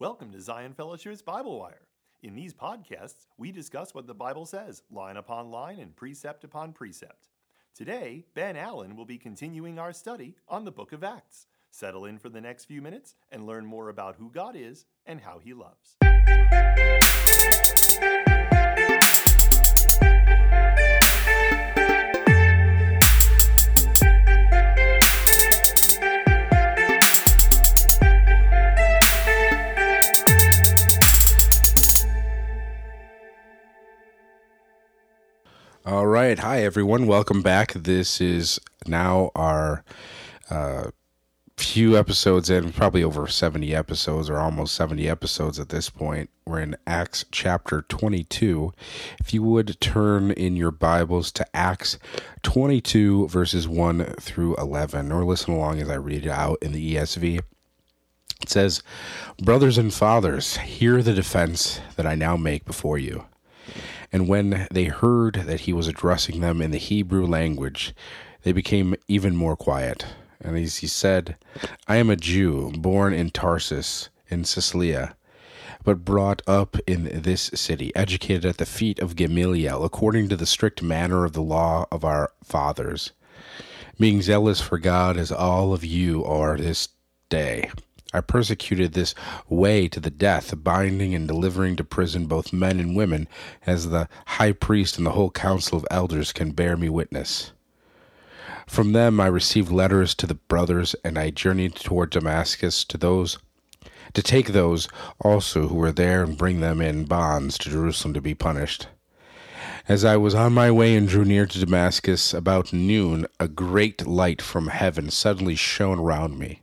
Welcome to Zion Fellowship's Bible Wire. In these podcasts, we discuss what the Bible says, line upon line and precept upon precept. Today, Ben Allen will be continuing our study on the book of Acts. Settle in for the next few minutes and learn more about who God is and how he loves. Right. Hi, everyone. Welcome back. This is now our uh, few episodes in, probably over 70 episodes or almost 70 episodes at this point. We're in Acts chapter 22. If you would turn in your Bibles to Acts 22, verses 1 through 11, or listen along as I read it out in the ESV. It says, Brothers and fathers, hear the defense that I now make before you. And when they heard that he was addressing them in the Hebrew language, they became even more quiet. And as he said, I am a Jew, born in Tarsus, in Cilicia, but brought up in this city, educated at the feet of Gamaliel, according to the strict manner of the law of our fathers, being zealous for God as all of you are this day. I persecuted this way to the death, binding and delivering to prison both men and women, as the high priest and the whole council of elders can bear me witness. From them I received letters to the brothers, and I journeyed toward Damascus to those to take those also who were there and bring them in bonds to Jerusalem to be punished. As I was on my way and drew near to Damascus about noon, a great light from heaven suddenly shone around me.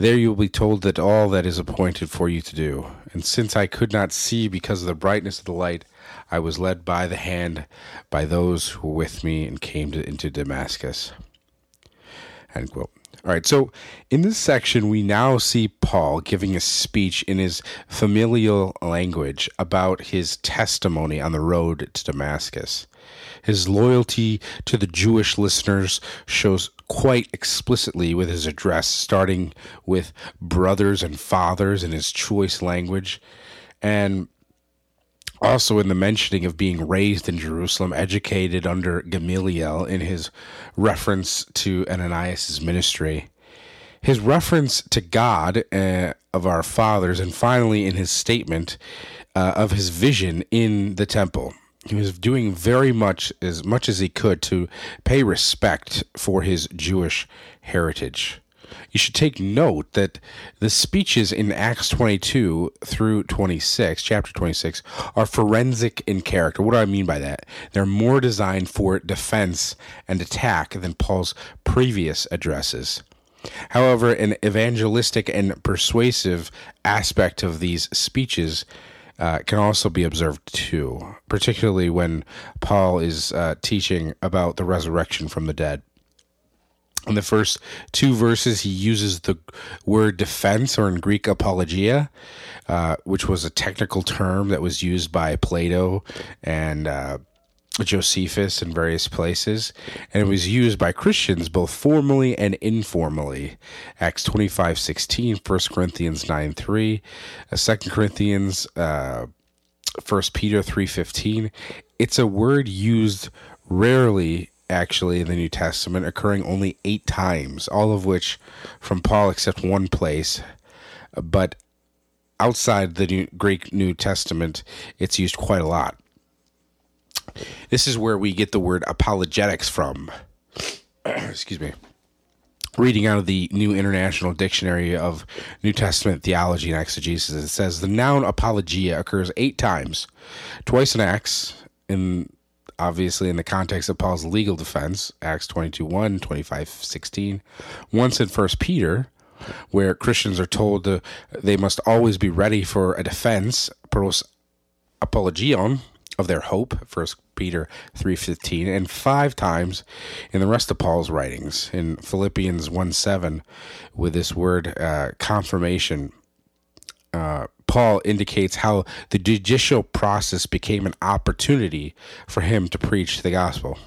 there you will be told that all that is appointed for you to do. And since I could not see because of the brightness of the light, I was led by the hand by those who were with me and came to, into Damascus. End quote. All right, so in this section, we now see Paul giving a speech in his familial language about his testimony on the road to Damascus. His loyalty to the Jewish listeners shows quite explicitly with his address, starting with brothers and fathers in his choice language, and also in the mentioning of being raised in Jerusalem, educated under Gamaliel in his reference to Ananias' ministry, his reference to God uh, of our fathers, and finally in his statement uh, of his vision in the temple he was doing very much as much as he could to pay respect for his Jewish heritage. You should take note that the speeches in Acts 22 through 26, chapter 26, are forensic in character. What do I mean by that? They're more designed for defense and attack than Paul's previous addresses. However, an evangelistic and persuasive aspect of these speeches uh, can also be observed too, particularly when Paul is uh, teaching about the resurrection from the dead. In the first two verses, he uses the word defense, or in Greek, apologia, uh, which was a technical term that was used by Plato and uh, Josephus in various places, and it was used by Christians both formally and informally. Acts 25 16, 1 Corinthians 9 3, uh, 2 Corinthians, uh, 1 Peter 3 15. It's a word used rarely actually in the New Testament, occurring only eight times, all of which from Paul except one place. But outside the New, Greek New Testament, it's used quite a lot. This is where we get the word apologetics from. Excuse me. Reading out of the New International Dictionary of New Testament Theology and Exegesis, it says the noun apologia occurs eight times, twice in Acts, in obviously in the context of Paul's legal defense, Acts 22 1, 25 16, once in 1 Peter, where Christians are told to, they must always be ready for a defense, pros apologion, of their hope, First Peter 3.15, and five times in the rest of Paul's writings, in Philippians 1 7, with this word uh, confirmation, uh, Paul indicates how the judicial process became an opportunity for him to preach the gospel.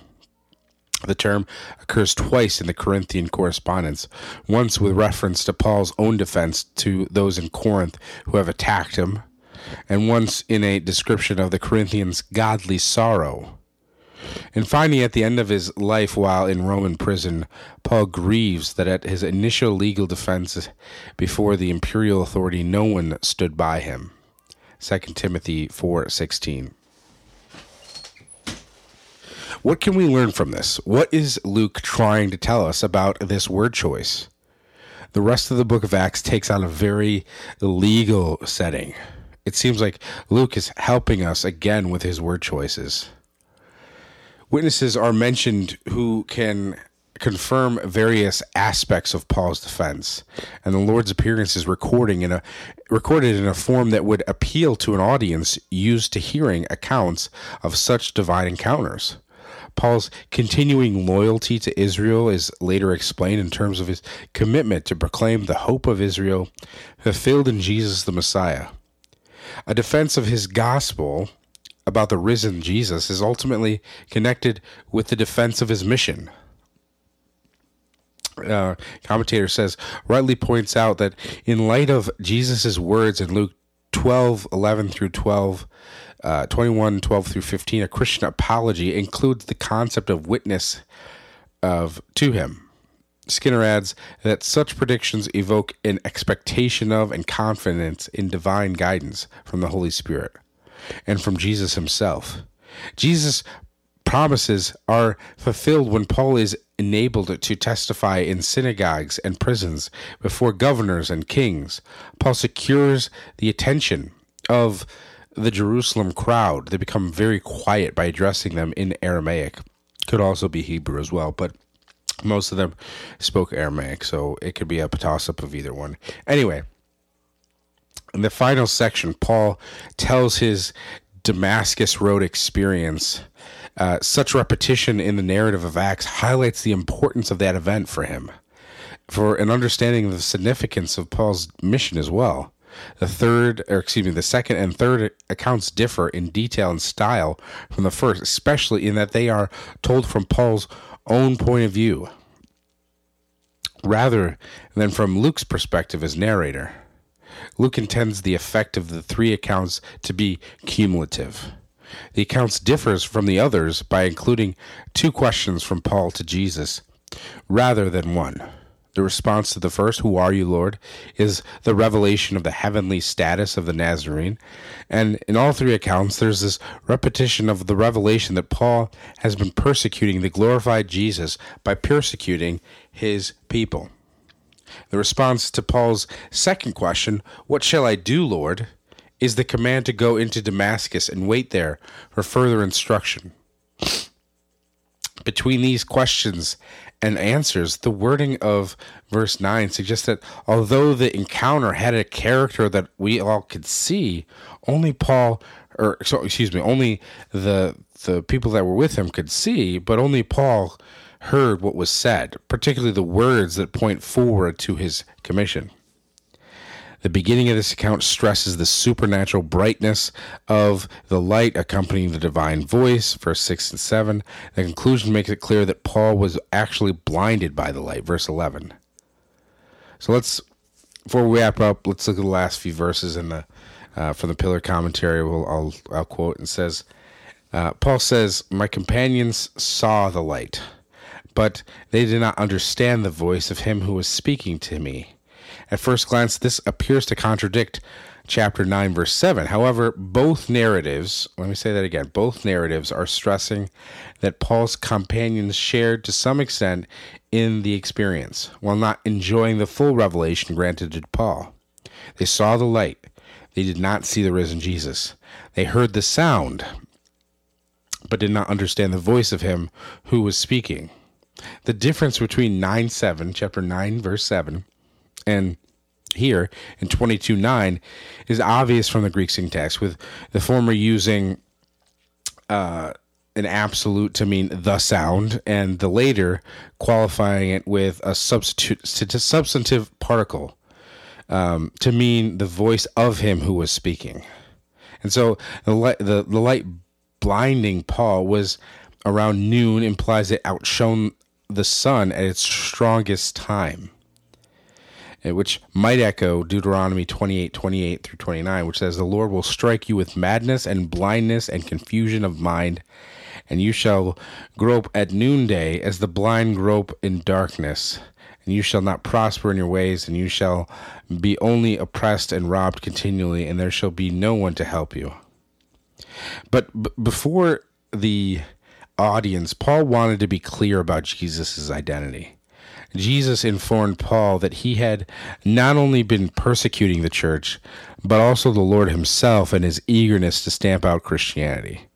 The term occurs twice in the Corinthian correspondence, once with reference to Paul's own defense to those in Corinth who have attacked him, and once in a description of the Corinthians' godly sorrow. And finally, at the end of his life while in Roman prison, Paul grieves that at his initial legal defense before the imperial authority, no one stood by him. 2 Timothy 4:16. What can we learn from this? What is Luke trying to tell us about this word choice? The rest of the book of Acts takes on a very legal setting. It seems like Luke is helping us again with his word choices. Witnesses are mentioned who can confirm various aspects of Paul's defense, and the Lord's appearance is recording in a recorded in a form that would appeal to an audience used to hearing accounts of such divine encounters. Paul's continuing loyalty to Israel is later explained in terms of his commitment to proclaim the hope of Israel fulfilled in Jesus the Messiah. A defense of his gospel about the risen Jesus is ultimately connected with the defense of his mission. Uh, commentator says rightly points out that in light of Jesus' words in Luke 12 11 through 12 uh, 21, 12 through 15, a Christian apology includes the concept of witness of to him. Skinner adds that such predictions evoke an expectation of and confidence in divine guidance from the Holy Spirit and from Jesus himself. Jesus' promises are fulfilled when Paul is enabled to testify in synagogues and prisons before governors and kings. Paul secures the attention of the Jerusalem crowd. They become very quiet by addressing them in Aramaic. Could also be Hebrew as well, but most of them spoke Aramaic, so it could be a toss up of either one. Anyway, in the final section, Paul tells his Damascus Road experience. Uh, such repetition in the narrative of Acts highlights the importance of that event for him, for an understanding of the significance of Paul's mission as well. The third, or excuse me, the second and third accounts differ in detail and style from the first, especially in that they are told from Paul's own point of view rather than from Luke's perspective as narrator. Luke intends the effect of the three accounts to be cumulative. The accounts differs from the others by including two questions from Paul to Jesus rather than one. The response to the first, Who are you, Lord? is the revelation of the heavenly status of the Nazarene. And in all three accounts, there's this repetition of the revelation that Paul has been persecuting the glorified Jesus by persecuting his people. The response to Paul's second question, What shall I do, Lord? is the command to go into Damascus and wait there for further instruction. Between these questions and answers, the wording of verse 9 suggests that although the encounter had a character that we all could see, only Paul or so excuse me, only the the people that were with him could see, but only Paul heard what was said, particularly the words that point forward to his commission. The beginning of this account stresses the supernatural brightness of the light accompanying the divine voice, verse 6 and 7. The conclusion makes it clear that Paul was actually blinded by the light, verse 11. So let's, before we wrap up, let's look at the last few verses in the uh, from the pillar commentary. We'll, I'll, I'll quote and says, uh, Paul says, My companions saw the light, but they did not understand the voice of him who was speaking to me. At first glance, this appears to contradict chapter 9, verse 7. However, both narratives, let me say that again, both narratives are stressing that Paul's companions shared to some extent in the experience, while not enjoying the full revelation granted to Paul. They saw the light, they did not see the risen Jesus. They heard the sound, but did not understand the voice of him who was speaking. The difference between 9 7, chapter 9, verse 7, And here in 22 9 is obvious from the Greek syntax, with the former using uh, an absolute to mean the sound, and the later qualifying it with a substitute substantive participle um, to mean the voice of him who was speaking. And so the light, the, the light blinding Paul was around noon implies it outshone the sun at its strongest time, Eh, which might echo Deuteronomy 28 28 through 29, which says, The Lord will strike you with madness and blindness and confusion of mind, and you shall grope at noonday as the blind grope in darkness. And you shall not prosper in your ways, and you shall be only oppressed and robbed continually, and there shall be no one to help you. But b- before the audience, Paul wanted to be clear about Jesus' identity. Jesus informed Paul that he had not only been persecuting the church, but also the Lord himself and his eagerness to stamp out Christianity.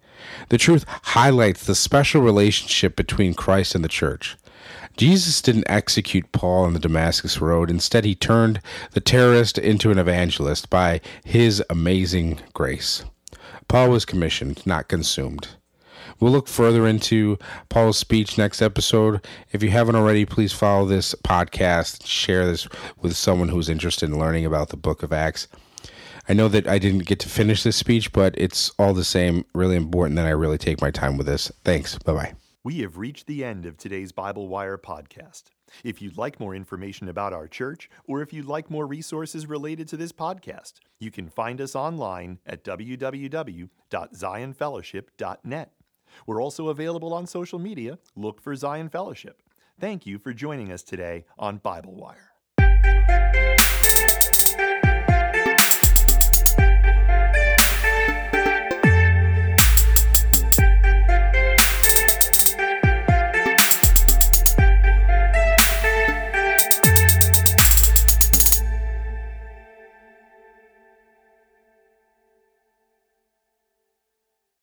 The truth highlights the special relationship between Christ and the church. Jesus didn't execute Paul on the Damascus Road. Instead, he turned the terrorist into an evangelist by his amazing grace. Paul was commissioned, not consumed. We'll look further into Paul's speech next episode. If you haven't already, please follow this podcast, share this with someone who's interested in learning about the book of Acts. I know that I didn't get to finish this speech, but it's all the same really important that I really take my time with this. Thanks. Bye bye. We have reached the end of today's Bible Wire podcast. If you'd like more information about our church, or if you'd like more resources related to this podcast, you can find us online at www.zionfellowship.net. We're also available on social media. Look for Zion Fellowship. Thank you for joining us today on Bible Wire.